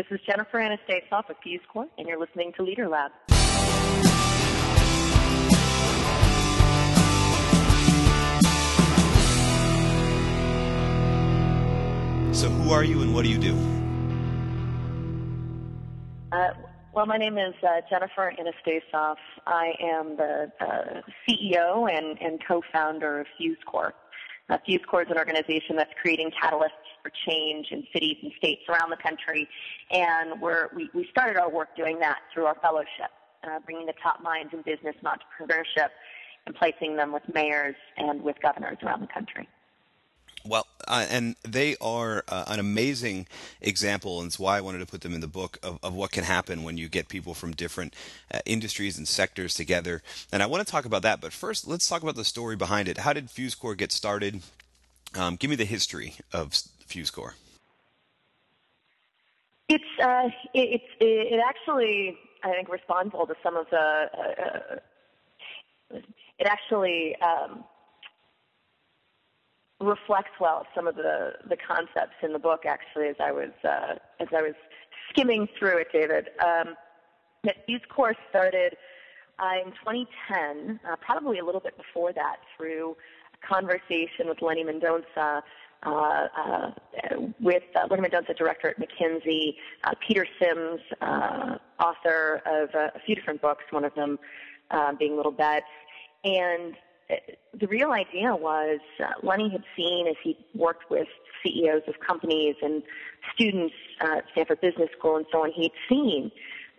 This is Jennifer Anastasoff of Fuse Corps, and you're listening to Leader Lab. So, who are you and what do you do? Uh, well, my name is uh, Jennifer Anastasoff. I am the uh, CEO and, and co-founder of Fuse Corps. Uh, Fuse Corps is an organization that's creating catalysts for change in cities and states around the country, and we, we started our work doing that through our fellowship, uh, bringing the top minds in business and entrepreneurship and placing them with mayors and with governors around the country. Well, uh, and they are uh, an amazing example, and it's why I wanted to put them in the book of, of what can happen when you get people from different uh, industries and sectors together. And I want to talk about that, but first, let's talk about the story behind it. How did Fuse Corps get started? Um, give me the history of Fuse Corps. It's uh, it, it, actually I think responsible to some of the uh, it actually. Um, reflects well some of the, the concepts in the book actually as I was uh, as I was skimming through it, David. Um, that Corps started uh, in 2010, uh, probably a little bit before that, through a conversation with Lenny Mendonca, uh, uh, with uh, Mendonca, director at McKinsey, uh, Peter Sims, uh, author of uh, a few different books, one of them being Little Bets, and the real idea was Lenny had seen as he worked with CEOs of companies and students uh, at Stanford Business School and so on, he'd seen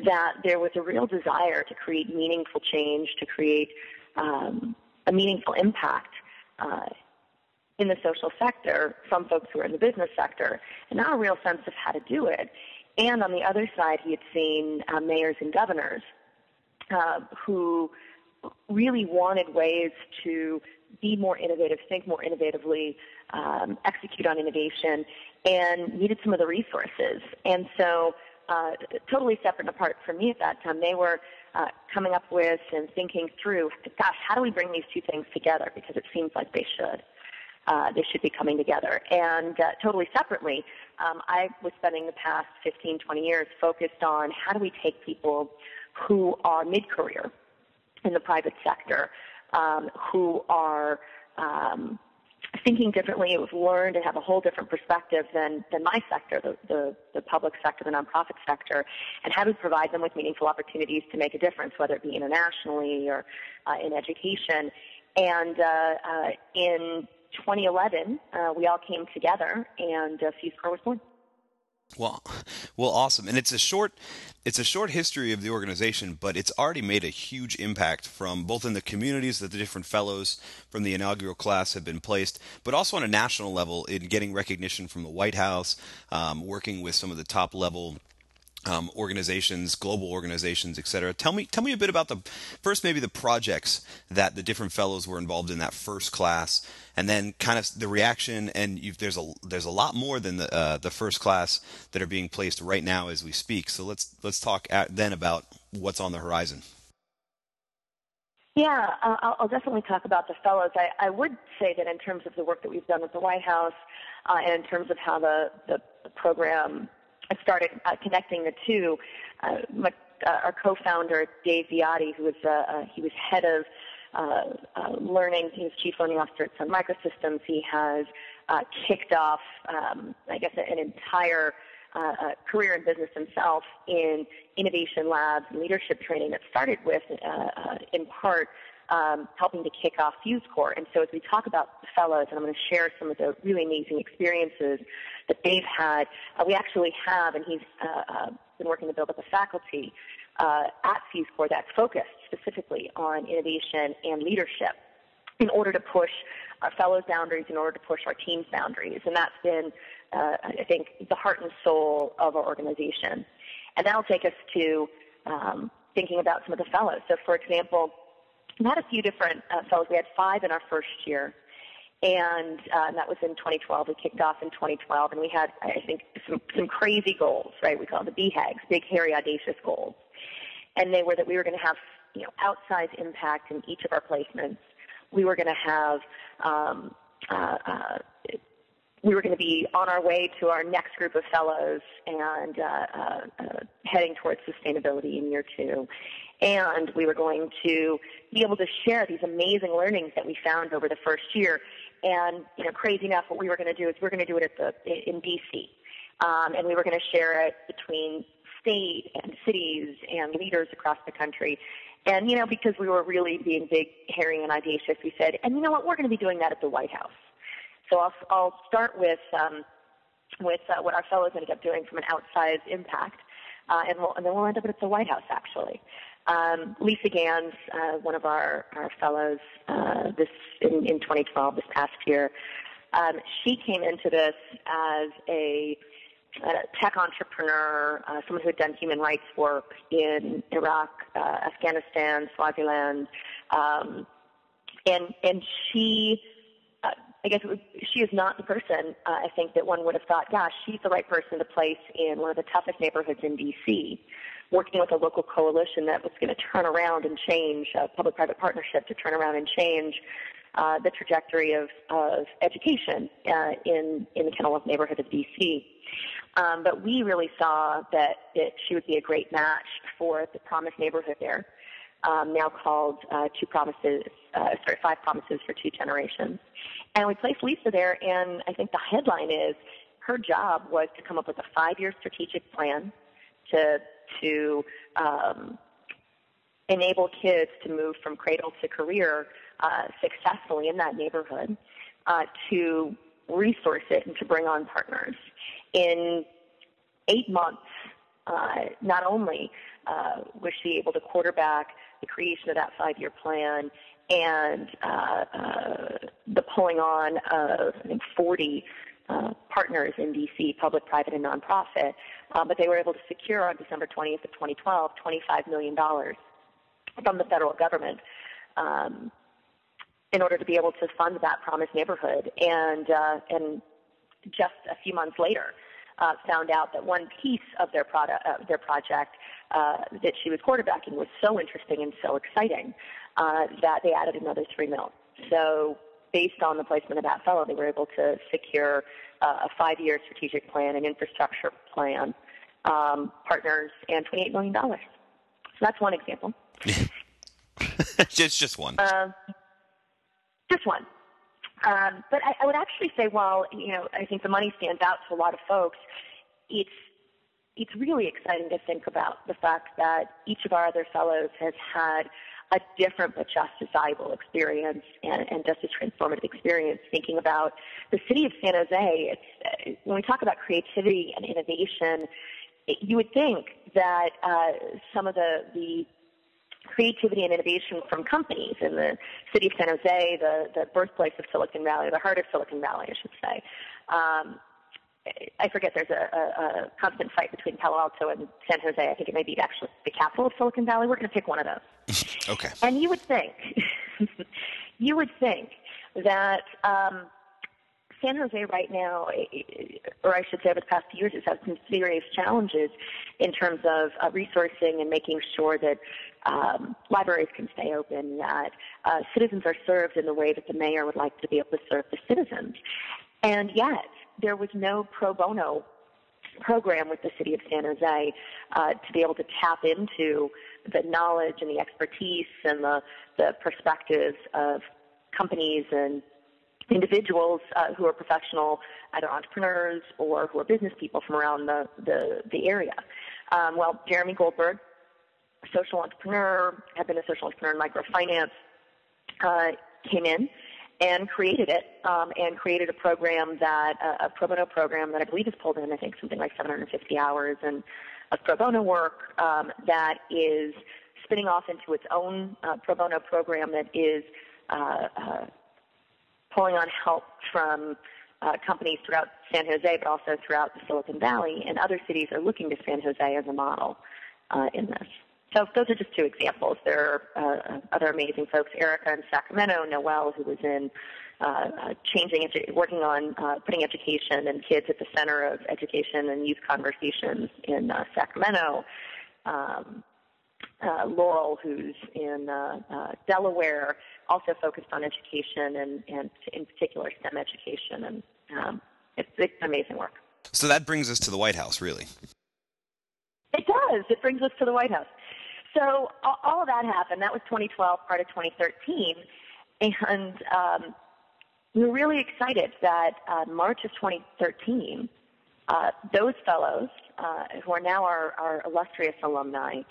that there was a real desire to create meaningful change, to create um, a meaningful impact uh, in the social sector from folks who are in the business sector, and not a real sense of how to do it. And on the other side, he had seen uh, mayors and governors uh, who really wanted ways to be more innovative, think more innovatively, um, execute on innovation, and needed some of the resources. And so, uh, totally separate and apart from me at that time, they were uh, coming up with and thinking through, gosh, how do we bring these two things together? Because it seems like they should. Uh, they should be coming together. And uh, totally separately, um, I was spending the past 15, 20 years focused on how do we take people who are mid-career in the private sector um, who are um, thinking differently, who've learned and have a whole different perspective than, than my sector, the, the, the public sector, the nonprofit sector, and how do we provide them with meaningful opportunities to make a difference, whether it be internationally or uh, in education. And uh, uh, in 2011, uh, we all came together and uh, was born. Well, well, awesome, and it's a short, it's a short history of the organization, but it's already made a huge impact from both in the communities that the different fellows from the inaugural class have been placed, but also on a national level in getting recognition from the White House, um, working with some of the top level um, organizations, global organizations, et cetera. Tell me, tell me a bit about the first, maybe the projects that the different fellows were involved in that first class, and then kind of the reaction. And there's a there's a lot more than the uh, the first class that are being placed right now as we speak. So let's let's talk at, then about what's on the horizon. Yeah, uh, I'll, I'll definitely talk about the fellows. I, I would say that in terms of the work that we've done with the White House, uh, and in terms of how the, the program I started uh, connecting the two. Uh, my, uh, our co-founder Dave Viotti, who was uh, uh, he was head of uh, uh, learning, he was chief learning officer at Sun Microsystems. He has uh, kicked off, um, I guess, an entire uh, uh, career in business himself in innovation labs and leadership training that started with, uh, uh, in part, um, helping to kick off Fuse Corps. And so as we talk about the fellows, and I'm going to share some of the really amazing experiences that they've had, uh, we actually have, and he's uh, uh, been working to build up a faculty uh, at Fuse Corps that's focused specifically on innovation and leadership in order to push our fellows' boundaries, in order to push our team's boundaries. And that's been, uh, I think, the heart and soul of our organization. And that'll take us to um, thinking about some of the fellows. So, for example, we had a few different uh, fellows. We had five in our first year, and, uh, and that was in 2012. We kicked off in 2012, and we had, I think, some, some crazy goals, right? We call them the BHAGs, big, hairy, audacious goals. And they were that we were going to have, you know, outsized impact in each of our placements. We were going to have um, uh, uh, we were going to be on our way to our next group of fellows and uh, uh, uh, heading towards sustainability in year two. And we were going to be able to share these amazing learnings that we found over the first year. And, you know, crazy enough, what we were going to do is we we're going to do it at the, in DC. Um, and we were going to share it between state and cities and leaders across the country. And, you know, because we were really being big, hairy, and audacious, we said, and you know what, we're going to be doing that at the White House. So I'll, I'll start with, um, with uh, what our fellows ended up doing from an outsized impact, uh, and, we'll, and then we'll end up at the White House, actually. Um, Lisa Gans, uh, one of our, our fellows, uh, this in, in 2012, this past year, um, she came into this as a, a tech entrepreneur, uh, someone who had done human rights work in Iraq, uh, Afghanistan, Swaziland, um, and and she I guess was, she is not the person uh, I think that one would have thought, gosh, she's the right person to place in one of the toughest neighborhoods in D.C., working with a local coalition that was going to turn around and change, a public-private partnership to turn around and change uh, the trajectory of, of education uh, in, in the Kenilworth neighborhood of D.C. Um, but we really saw that it, she would be a great match for the Promise neighborhood there, um, now called uh, Two Promises, uh, sorry, Five Promises for Two Generations. And we placed Lisa there, and I think the headline is her job was to come up with a five-year strategic plan to to um, enable kids to move from cradle to career uh, successfully in that neighborhood, uh, to resource it and to bring on partners. In eight months, uh, not only uh, was she able to quarterback the creation of that five-year plan and uh, uh, the pulling on of I think 40 uh, partners in DC, public, private, and nonprofit. Uh, but they were able to secure on December 20th of 2012 $25 million from the federal government um, in order to be able to fund that promised neighborhood. And uh, and just a few months later, uh, found out that one piece of their product, uh, their project uh, that she was quarterbacking was so interesting and so exciting uh, that they added another three mil. So based on the placement of that fellow, they were able to secure uh, a five-year strategic plan, an infrastructure plan, um, partners, and $28 million. So that's one example. just just one. Uh, just one. Um, but I, I would actually say, while you know, I think the money stands out to a lot of folks, it's it's really exciting to think about the fact that each of our other fellows has had a different but just as valuable experience and, and just as transformative experience thinking about the city of San Jose. It's, when we talk about creativity and innovation, it, you would think that uh, some of the, the creativity and innovation from companies in the city of San Jose, the, the birthplace of Silicon Valley, the heart of Silicon Valley, I should say, um, I forget there's a, a, a constant fight between Palo Alto and San Jose. I think it may be actually the capital of Silicon Valley. We're going to pick one of those. okay. And you would think, you would think that um, San Jose right now, or I should say over the past few years, has had some serious challenges in terms of uh, resourcing and making sure that um, libraries can stay open, that uh, citizens are served in the way that the mayor would like to be able to serve the citizens. And yet, there was no pro bono program with the city of San Jose uh, to be able to tap into the knowledge and the expertise and the, the perspectives of companies and individuals uh, who are professional, either entrepreneurs or who are business people from around the, the, the area. Um, well, Jeremy Goldberg, social entrepreneur, had been a social entrepreneur in microfinance, uh, came in and created it um, and created a program that uh, a pro bono program that I believe has pulled in I think something like 750 hours and of pro bono work um, that is spinning off into its own uh, pro bono program that is uh, uh pulling on help from uh, companies throughout San Jose, but also throughout the Silicon Valley, and other cities are looking to San Jose as a model uh, in this. So those are just two examples. There are uh, other amazing folks, Erica in Sacramento, Noel, who was in uh, uh, changing, working on uh, putting education and kids at the center of education and youth conversations in uh, Sacramento. Um, uh, Laurel, who's in uh, uh, Delaware, also focused on education and, and in particular STEM education. And um, It's, it's amazing work. So that brings us to the White House, really. It does. It brings us to the White House. So all of that happened. That was 2012, part of 2013, and um, we were really excited that uh, March of 2013, uh, those fellows, uh, who are now our, our illustrious alumni,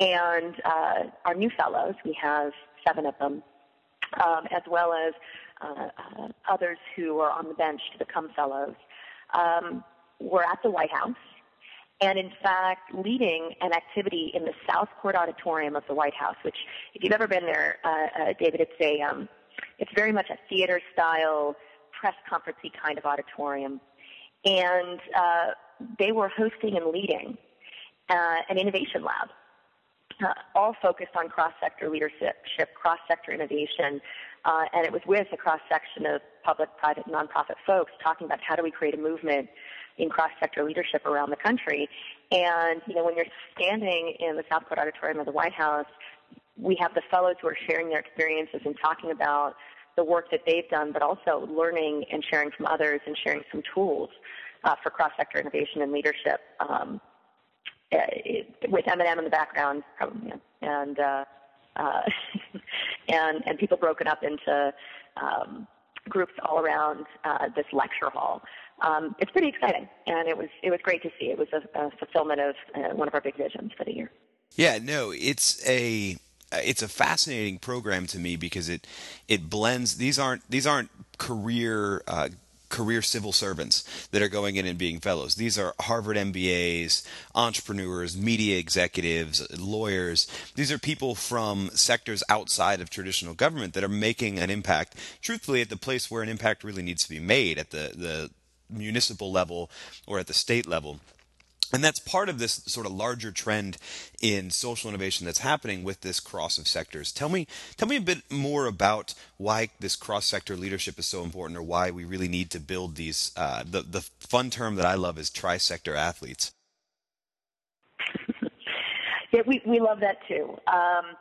and uh, our new fellows, we have seven of them, um, as well as uh, uh, others who are on the bench to become fellows, um, were at the White House and in fact leading an activity in the South Court Auditorium of the White House, which, if you've ever been there, uh, uh, David, it's a um, it's very much a theater style press conferencey kind of auditorium, and uh, they were hosting and leading uh, an innovation lab. Uh, all focused on cross-sector leadership, cross-sector innovation, uh, and it was with a cross-section of public, private, nonprofit folks talking about how do we create a movement in cross-sector leadership around the country. And, you know, when you're standing in the South Court Auditorium of the White House, we have the fellows who are sharing their experiences and talking about the work that they've done, but also learning and sharing from others and sharing some tools uh, for cross-sector innovation and leadership. Um, with Eminem in the background, and uh, uh, and and people broken up into um, groups all around uh, this lecture hall um, it's pretty exciting, and it was it was great to see. It was a, a fulfillment of uh, one of our big visions for the year. Yeah, no, it's a it's a fascinating program to me because it it blends. These aren't these aren't career. Uh, career civil servants that are going in and being fellows. These are Harvard MBAs, entrepreneurs, media executives, lawyers. These are people from sectors outside of traditional government that are making an impact, truthfully, at the place where an impact really needs to be made, at the, the municipal level or at the state level. And that's part of this sort of larger trend in social innovation that's happening with this cross of sectors. Tell me, tell me a bit more about why this cross sector leadership is so important, or why we really need to build these. Uh, the the fun term that I love is tri-sector athletes. yeah, we we love that too. Um,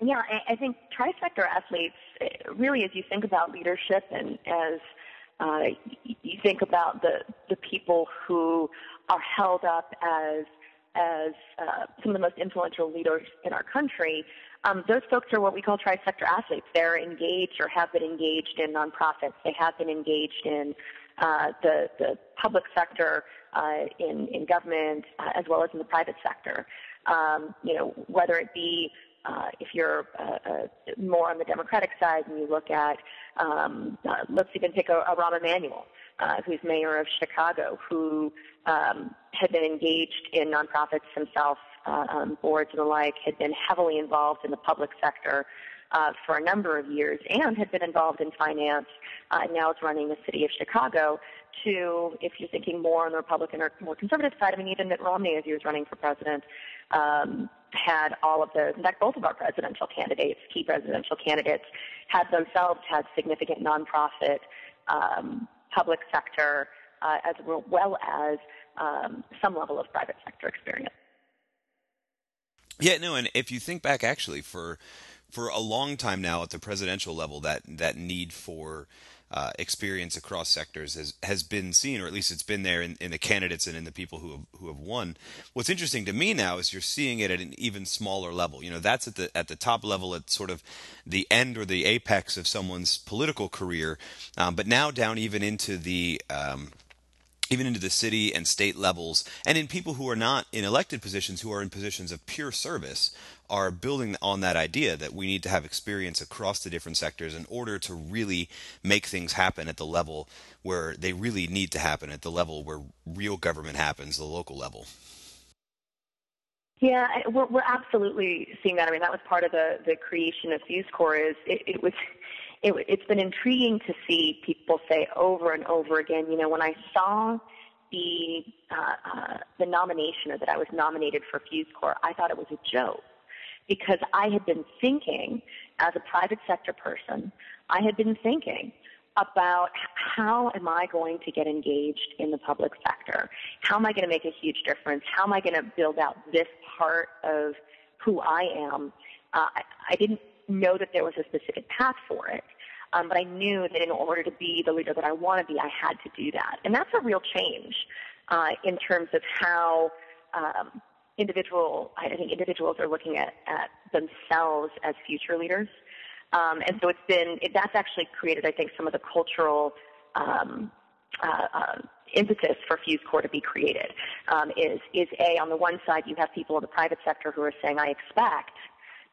yeah, I, I think tri-sector athletes eh, really, as you think about leadership and as uh, you think about the the people who are held up as as uh, some of the most influential leaders in our country. Um, those folks are what we call tri-sector athletes. They're engaged or have been engaged in nonprofits. They have been engaged in uh, the the public sector, uh, in in government, uh, as well as in the private sector. Um, you know, whether it be uh, if you're uh, uh, more on the Democratic side and you look at, um, uh, let's even pick a, a Rahm Emanuel, uh, who's mayor of Chicago, who um, had been engaged in nonprofits himself, uh, um, boards and the like, had been heavily involved in the public sector uh, for a number of years and had been involved in finance, uh, and now is running the city of Chicago. To, if you're thinking more on the Republican or more conservative side, I mean, even Mitt Romney, as he was running for president, um, had all of the, in fact, both of our presidential candidates, key presidential candidates, had themselves had significant nonprofit, um, public sector, uh, as well as um, some level of private sector experience. Yeah, no, and if you think back, actually, for for a long time now at the presidential level, that that need for uh, experience across sectors has has been seen, or at least it's been there in, in the candidates and in the people who have, who have won. What's interesting to me now is you're seeing it at an even smaller level. You know, that's at the at the top level, at sort of the end or the apex of someone's political career, um, but now down even into the um, even into the city and state levels, and in people who are not in elected positions, who are in positions of pure service, are building on that idea that we need to have experience across the different sectors in order to really make things happen at the level where they really need to happen, at the level where real government happens, the local level. Yeah, we're, we're absolutely seeing that. I mean, that was part of the, the creation of Fuse Corps. Is it, it was it, it's been intriguing to see people say over and over again. You know, when I saw the uh, uh, the nomination or that I was nominated for Fuse Corps, I thought it was a joke because I had been thinking as a private sector person, I had been thinking about how am I going to get engaged in the public sector? How am I going to make a huge difference? How am I going to build out this part of who I am? Uh, I, I didn't know that there was a specific path for it. Um, but I knew that in order to be the leader that I want to be, I had to do that. And that's a real change uh, in terms of how um, individual, I think individuals are looking at, at themselves as future leaders. Um, and so it's been, it, that's actually created, I think, some of the cultural um, uh, uh, impetus for Fuse Corps to be created. Um, is, is A, on the one side, you have people in the private sector who are saying, I expect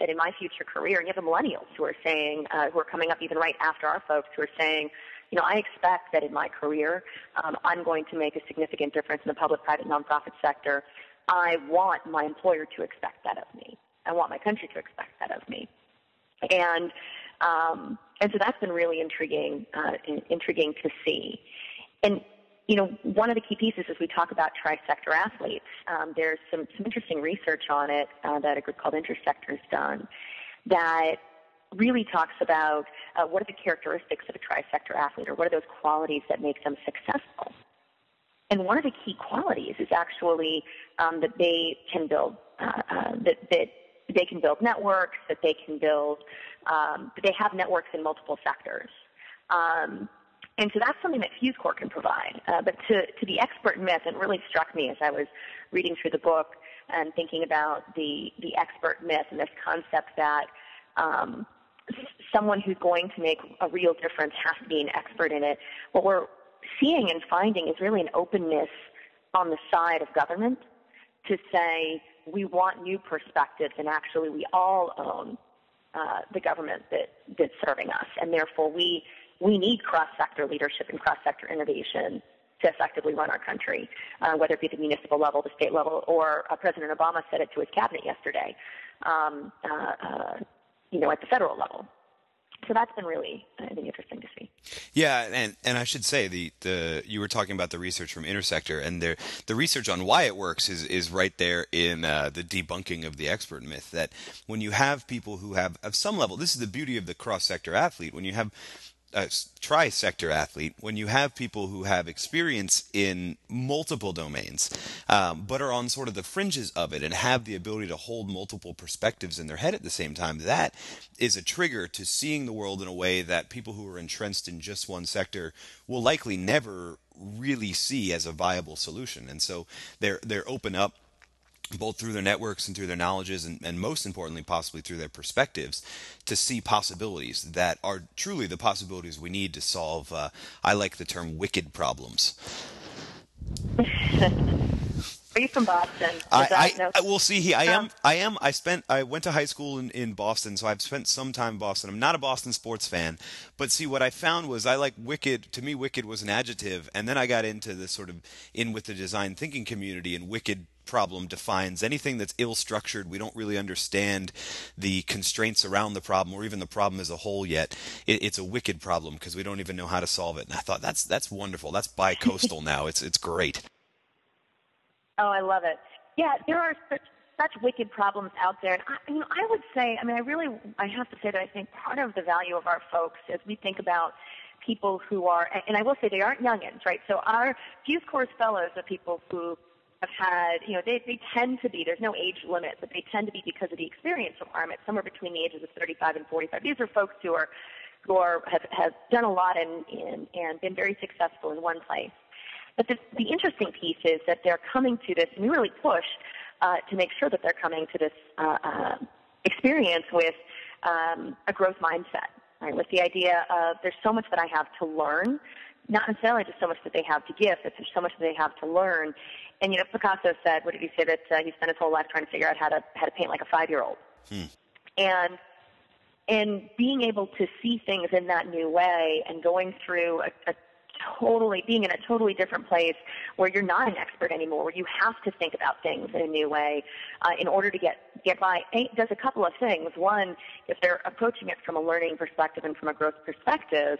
that in my future career, and you have the millennials who are saying, uh, who are coming up even right after our folks, who are saying, you know, I expect that in my career, um, I'm going to make a significant difference in the public, private, nonprofit sector. I want my employer to expect that of me. I want my country to expect that of me. And um, and so that's been really intriguing, uh, intriguing to see. And you know, one of the key pieces as we talk about tri-sector athletes, um, there's some, some interesting research on it uh, that a group called Intersector has done that really talks about uh, what are the characteristics of a tri-sector athlete or what are those qualities that make them successful. And one of the key qualities is actually um, that they can build uh, uh, that, that they can build networks, that they can build, um, that they have networks in multiple sectors. Um, and so that's something that Fuse Corps can provide. Uh, but to, to the expert myth, it really struck me as I was reading through the book and thinking about the, the expert myth and this concept that um, someone who's going to make a real difference has to be an expert in it. What we're seeing and finding is really an openness on the side of government to say we want new perspectives and actually we all own uh, the government that, that's serving us and therefore we we need cross-sector leadership and cross-sector innovation to effectively run our country, uh, whether it be the municipal level, the state level, or uh, President Obama said it to his cabinet yesterday, um, uh, uh you know, at the federal level. So that's been really, think, interesting to see. Yeah, and and I should say the the you were talking about the research from Intersector, and the the research on why it works is is right there in uh, the debunking of the expert myth. That when you have people who have of some level, this is the beauty of the cross sector athlete. When you have a tri-sector athlete when you have people who have experience in multiple domains um, but are on sort of the fringes of it and have the ability to hold multiple perspectives in their head at the same time that is a trigger to seeing the world in a way that people who are entrenched in just one sector will likely never really see as a viable solution. And so they're they're open up both through their networks and through their knowledges and, and, most importantly possibly through their perspectives to see possibilities that are truly the possibilities we need to solve uh, i like the term wicked problems Are you from Boston? I, I, I will see. He, I am. I am. I spent. I went to high school in, in Boston, so I've spent some time in Boston. I'm not a Boston sports fan, but see, what I found was I like wicked. To me, wicked was an adjective, and then I got into this sort of in with the design thinking community, and wicked problem defines anything that's ill structured. We don't really understand the constraints around the problem or even the problem as a whole yet. It, it's a wicked problem because we don't even know how to solve it. And I thought that's that's wonderful. That's bi-coastal now. It's it's great. Oh, I love it. Yeah, there are such such wicked problems out there, and I, you know, I would say, I mean, I really, I have to say that I think part of the value of our folks as we think about people who are, and I will say they aren't youngins, right? So our Fuse Corps fellows are people who have had, you know, they, they tend to be, there's no age limit, but they tend to be because of the experience requirement, somewhere between the ages of 35 and 45. These are folks who are, who are, have, have done a lot and, and, and been very successful in one place. But the, the interesting piece is that they're coming to this, and we really push uh, to make sure that they're coming to this uh, uh, experience with um, a growth mindset, right? With the idea of there's so much that I have to learn, not necessarily just so much that they have to give, but there's so much that they have to learn. And you know, Picasso said, what did he say? That uh, he spent his whole life trying to figure out how to how to paint like a five-year-old. Hmm. And and being able to see things in that new way and going through a, a totally being in a totally different place where you're not an expert anymore, where you have to think about things in a new way uh, in order to get get by. It does a couple of things. One, if they're approaching it from a learning perspective and from a growth perspective.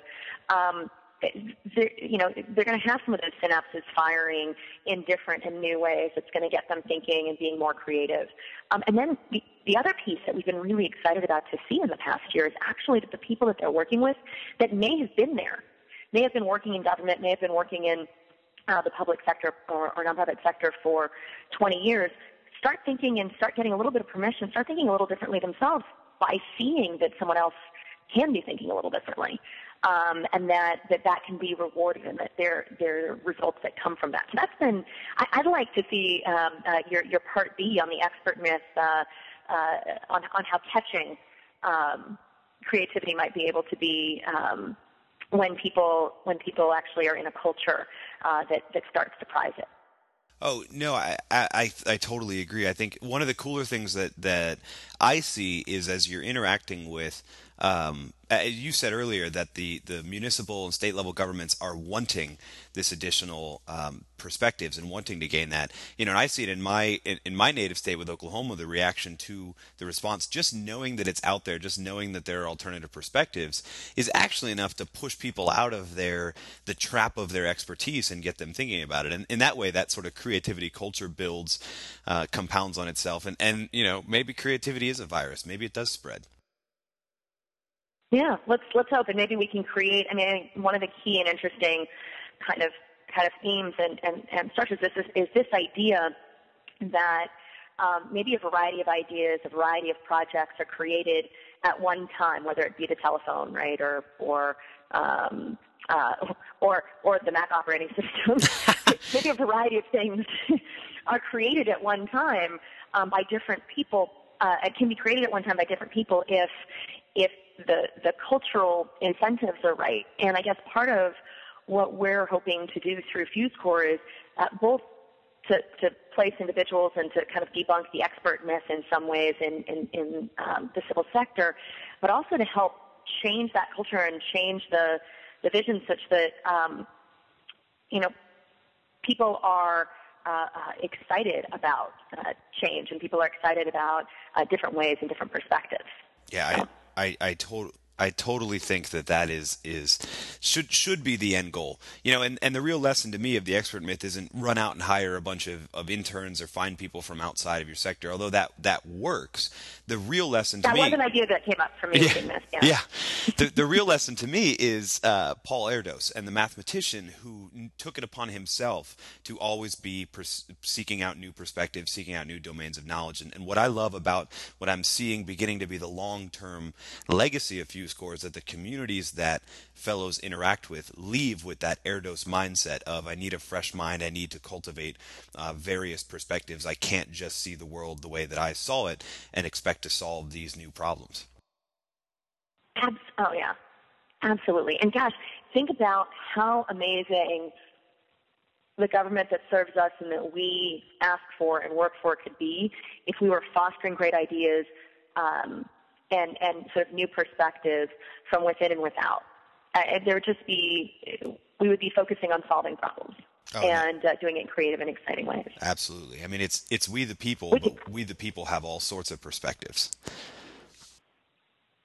Um, you know, they're going to have some of those synapses firing in different and new ways. It's going to get them thinking and being more creative. Um, and then the, the other piece that we've been really excited about to see in the past year is actually that the people that they're working with that may have been there may have been working in government, may have been working in uh, the public sector or, or nonprofit sector for 20 years, start thinking and start getting a little bit of permission, start thinking a little differently themselves by seeing that someone else can be thinking a little differently. Um, and that, that that can be rewarded and that there there are results that come from that. So that's been I, would like to see um, uh, your your part B on the expert myth uh, uh, on on how catching um, creativity might be able to be um, when people when people actually are in a culture uh, that that starts to prize it. Oh no, I, I I totally agree. I think one of the cooler things that that I see is as you're interacting with um, you said earlier that the, the municipal and state level governments are wanting this additional um, perspectives and wanting to gain that. You know, and I see it in my in, in, my native state with Oklahoma, the reaction to the response, just knowing that it's out there, just knowing that there are alternative perspectives, is actually enough to push people out of their the trap of their expertise and get them thinking about it. And in that way, that sort of creativity culture builds, uh, compounds on itself. And and you know, maybe creativity is a virus. Maybe it does spread. Yeah, let's let's hope, and maybe we can create. I mean, one of the key and interesting kind of kind of themes and and, and structures this is, is this idea that um, maybe a variety of ideas, a variety of projects are created at one time, whether it be the telephone, right, or or um, uh, or or the Mac operating system. maybe a variety of things are created at one time um, by different people. Uh, it can be created at one time by different people if if the, the cultural incentives are right. And I guess part of what we're hoping to do through Fuse Corps is uh, both to, to place individuals and to kind of debunk the expert myth in some ways in, in, in um, the civil sector, but also to help change that culture and change the, the vision such that, um, you know, people are uh, uh, excited about uh, change and people are excited about uh, different ways and different perspectives. Yeah, I, I totally I totally think that that is is should should be the end goal. You know, and, and the real lesson to me of the expert myth isn't run out and hire a bunch of, of interns or find people from outside of your sector, although that that works. The real lesson to that me That was an idea that came up for me yeah, this, yeah. yeah. the the real lesson to me is uh, Paul Erdos and the mathematician who took it upon himself to always be pers- seeking out new perspectives, seeking out new domains of knowledge. And, and what I love about what I'm seeing beginning to be the long term legacy of Fuse scores that the communities that fellows interact with leave with that Erdos mindset of I need a fresh mind, I need to cultivate uh, various perspectives. I can't just see the world the way that I saw it and expect to solve these new problems. Abs- oh yeah, absolutely. And gosh, think about how amazing the government that serves us and that we ask for and work for could be if we were fostering great ideas um, and, and sort of new perspectives from within and without. Uh, there would just be, we would be focusing on solving problems. Oh, and uh, doing it in creative and exciting ways. Absolutely. I mean, it's it's we the people, we but we the people have all sorts of perspectives.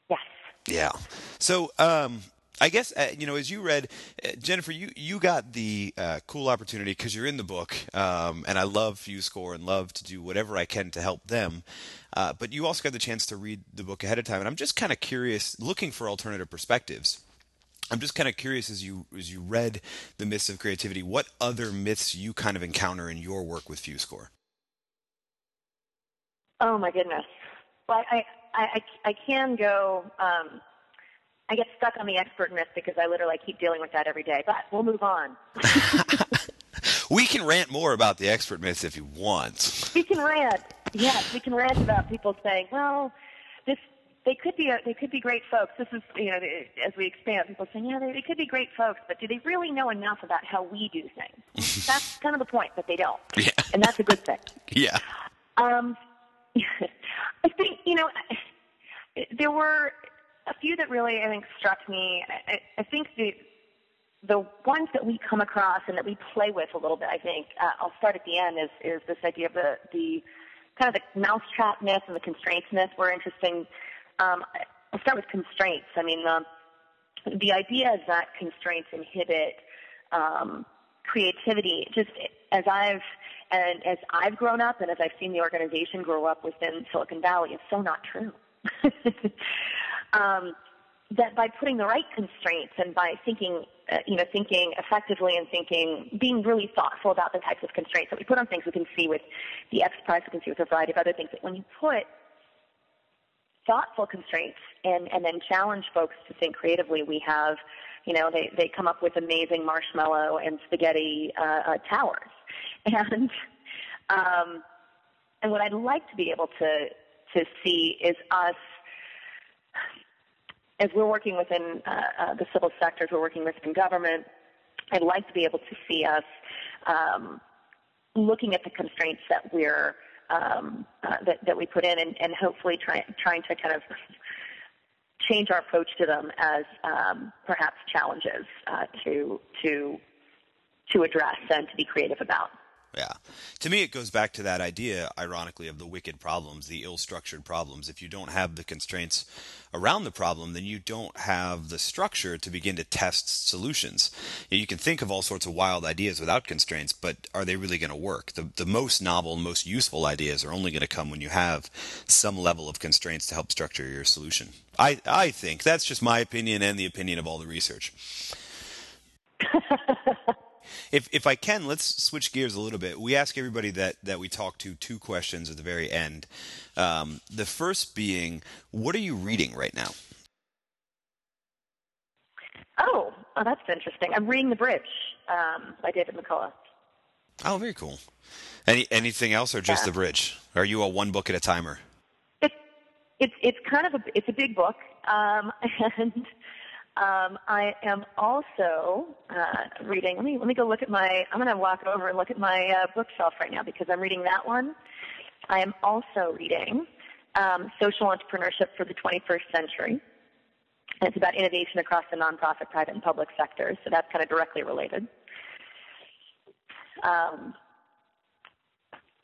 Yes. Yeah. So, um, I guess uh, you know as you read, uh, Jennifer, you you got the uh, cool opportunity because you're in the book, um, and I love Fuse Corps and love to do whatever I can to help them. Uh, but you also got the chance to read the book ahead of time, and I'm just kind of curious, looking for alternative perspectives. I'm just kind of curious as you as you read the myths of creativity, what other myths you kind of encounter in your work with Fuse Corps. Oh my goodness! Well, I I I, I can go. Um, I get stuck on the expert myth because I literally keep dealing with that every day. But we'll move on. we can rant more about the expert myth if you want. We can rant. Yes, we can rant about people saying, "Well, this they could be a, they could be great folks." This is you know as we expand, people saying, "Yeah, they, they could be great folks, but do they really know enough about how we do things?" that's kind of the point, but they don't, yeah. and that's a good thing. Yeah. Um, I think you know there were a few that really I think struck me. I, I think the the ones that we come across and that we play with a little bit. I think uh, I'll start at the end. Is is this idea of the the kind of the mousetrap myth and the constraints myth were interesting. Um, I'll start with constraints. I mean, the the idea is that constraints inhibit um, creativity. Just as I've and as I've grown up and as I've seen the organization grow up within Silicon Valley, it's so not true. um, that by putting the right constraints and by thinking, uh, you know, thinking effectively and thinking, being really thoughtful about the types of constraints that we put on things, we can see with the X Prize, we can see with a variety of other things that when you put thoughtful constraints and, and then challenge folks to think creatively. We have, you know, they, they come up with amazing marshmallow and spaghetti uh, uh, towers. And, um, and what I'd like to be able to, to see is us as we're working within uh, uh, the civil sectors, we're working within government, I'd like to be able to see us um, looking at the constraints that we're um, uh, that, that we put in, and, and hopefully try, trying to kind of change our approach to them as um, perhaps challenges uh, to to to address and to be creative about. Yeah. To me, it goes back to that idea, ironically, of the wicked problems, the ill structured problems. If you don't have the constraints around the problem, then you don't have the structure to begin to test solutions. You can think of all sorts of wild ideas without constraints, but are they really going to work? The, the most novel, most useful ideas are only going to come when you have some level of constraints to help structure your solution. I, I think that's just my opinion and the opinion of all the research. If if I can, let's switch gears a little bit. We ask everybody that that we talk to two questions at the very end. Um, the first being, what are you reading right now? Oh, oh that's interesting. I'm reading The Bridge um, by David McCullough. Oh, very cool. Any anything else, or just yeah. The Bridge? Are you a one book at a timer? It's it's it's kind of a it's a big book, um, and um, I am also uh, reading. Let me let me go look at my. I'm going to walk over and look at my uh, bookshelf right now because I'm reading that one. I am also reading um, Social Entrepreneurship for the 21st Century. And it's about innovation across the nonprofit, private, and public sectors. So that's kind of directly related. Um,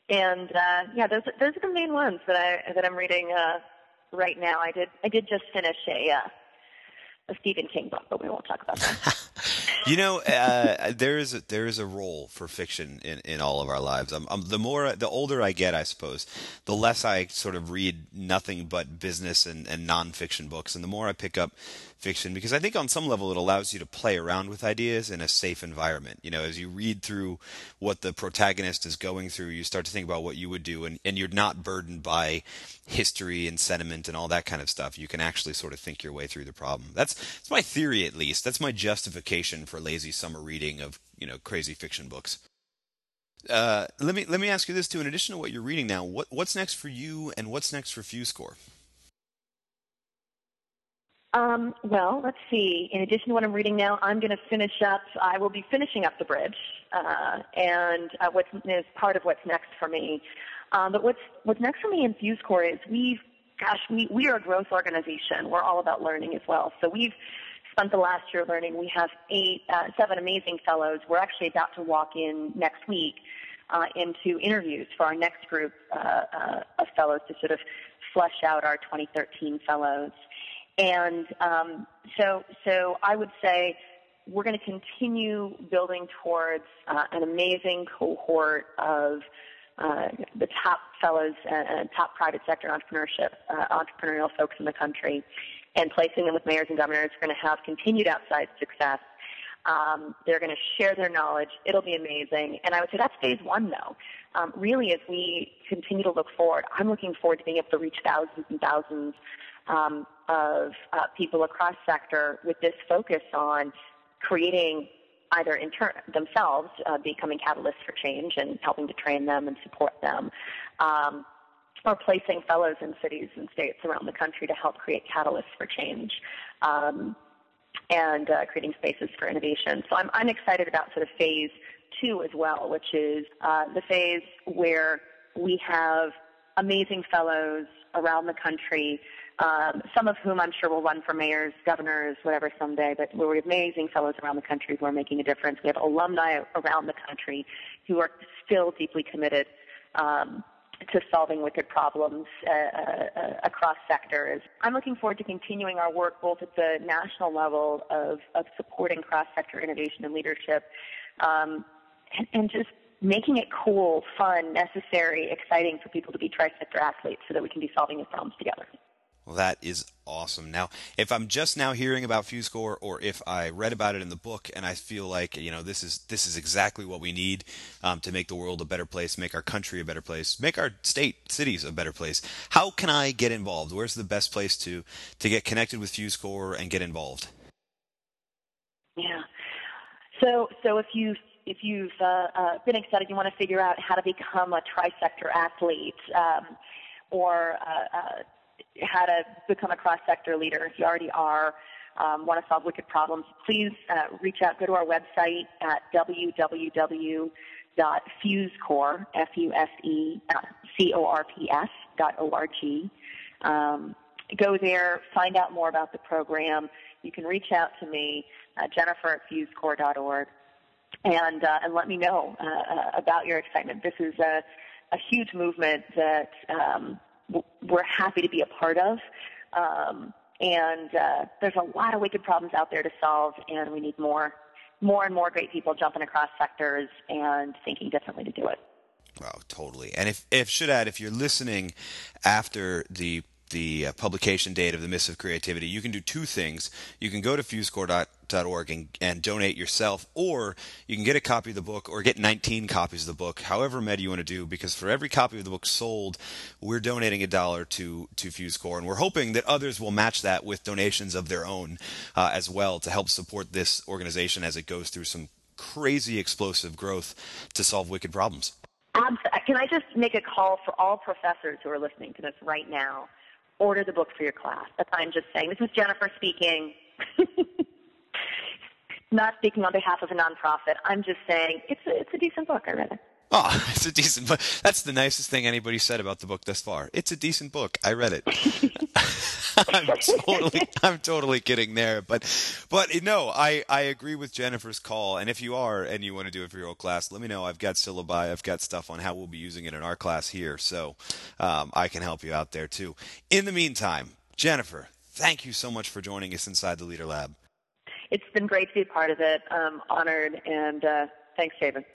and uh, yeah, those those are the main ones that I that I'm reading uh, right now. I did I did just finish a uh, a Stephen King book, but we won't talk about that. you know, uh, there is a, there is a role for fiction in, in all of our lives. I'm, I'm, the more the older I get, I suppose, the less I sort of read nothing but business and, and nonfiction books, and the more I pick up fiction because I think on some level it allows you to play around with ideas in a safe environment. You know, as you read through what the protagonist is going through, you start to think about what you would do, and, and you're not burdened by history and sentiment and all that kind of stuff. You can actually sort of think your way through the problem. That's that's my theory, at least. That's my justification for lazy summer reading of you know crazy fiction books. Uh, let me let me ask you this too. In addition to what you're reading now, what what's next for you, and what's next for Fuse FuseCore? Um, well, let's see. In addition to what I'm reading now, I'm going to finish up. I will be finishing up the bridge, uh, and uh, what's is part of what's next for me. Um, but what's what's next for me in Fuse FuseCore is we've, gosh, we we are a growth organization. We're all about learning as well. So we've spent the last year learning. We have eight, uh, seven amazing fellows. We're actually about to walk in next week uh, into interviews for our next group uh, uh, of fellows to sort of flesh out our 2013 fellows. And um, so, so I would say we're going to continue building towards uh, an amazing cohort of uh, the top fellows and top private sector entrepreneurship, uh, entrepreneurial folks in the country, and placing them with mayors and governors. We're going to have continued outside success. Um, they're going to share their knowledge. It'll be amazing. And I would say that's phase one, though. Um, really, as we continue to look forward, I'm looking forward to being able to reach thousands and thousands um, of uh, people across sector with this focus on creating either inter- themselves uh, becoming catalysts for change and helping to train them and support them, um, or placing fellows in cities and states around the country to help create catalysts for change. Um, and uh, creating spaces for innovation. So I'm, I'm excited about sort of phase two as well, which is uh, the phase where we have amazing fellows around the country um, some of whom I'm sure will run for mayors, governors, whatever someday, but we're amazing fellows around the country who are making a difference. We have alumni around the country who are still deeply committed um, to solving wicked problems uh, uh, across sectors. I'm looking forward to continuing our work both at the national level of, of supporting cross-sector innovation and leadership um, and, and just making it cool, fun, necessary, exciting for people to be tri-sector athletes so that we can be solving these problems together. Well, that is awesome. Now, if I'm just now hearing about Fuse Corps, or if I read about it in the book and I feel like you know this is this is exactly what we need um, to make the world a better place, make our country a better place, make our state cities a better place, how can I get involved? Where's the best place to to get connected with Fuse Corps and get involved? Yeah. So so if you if you've uh, uh, been excited, you want to figure out how to become a trisector athlete. Um, or uh, uh, how to become a cross-sector leader. If you already are, um, want to solve wicked problems, please uh, reach out. Go to our website at O-R-G. Um, go there, find out more about the program. You can reach out to me, uh, Jennifer at fusecorps.org, and uh, and let me know uh, uh, about your excitement. This is a a huge movement that um, we're happy to be a part of. Um, and uh, there's a lot of wicked problems out there to solve, and we need more, more and more great people jumping across sectors and thinking differently to do it. Wow, totally. And if, if should add, if you're listening after the the uh, publication date of the Myths of Creativity, you can do two things. You can go to fusecorps.org and, and donate yourself, or you can get a copy of the book or get 19 copies of the book, however many you want to do, because for every copy of the book sold, we're donating a dollar to, to Fuse Corps. And we're hoping that others will match that with donations of their own uh, as well to help support this organization as it goes through some crazy explosive growth to solve wicked problems. Can I just make a call for all professors who are listening to this right now? Order the book for your class. That's I'm just saying. This is Jennifer speaking. Not speaking on behalf of a nonprofit. I'm just saying it's a, it's a decent book. I read it. Oh, it's a decent book. That's the nicest thing anybody said about the book thus far. It's a decent book. I read it. I'm totally, I'm totally kidding there, but, but no, I, I agree with Jennifer's call. And if you are and you want to do it for your old class, let me know. I've got syllabi, I've got stuff on how we'll be using it in our class here, so um, I can help you out there too. In the meantime, Jennifer, thank you so much for joining us inside the Leader Lab. It's been great to be part of it. Honored, and uh, thanks, David.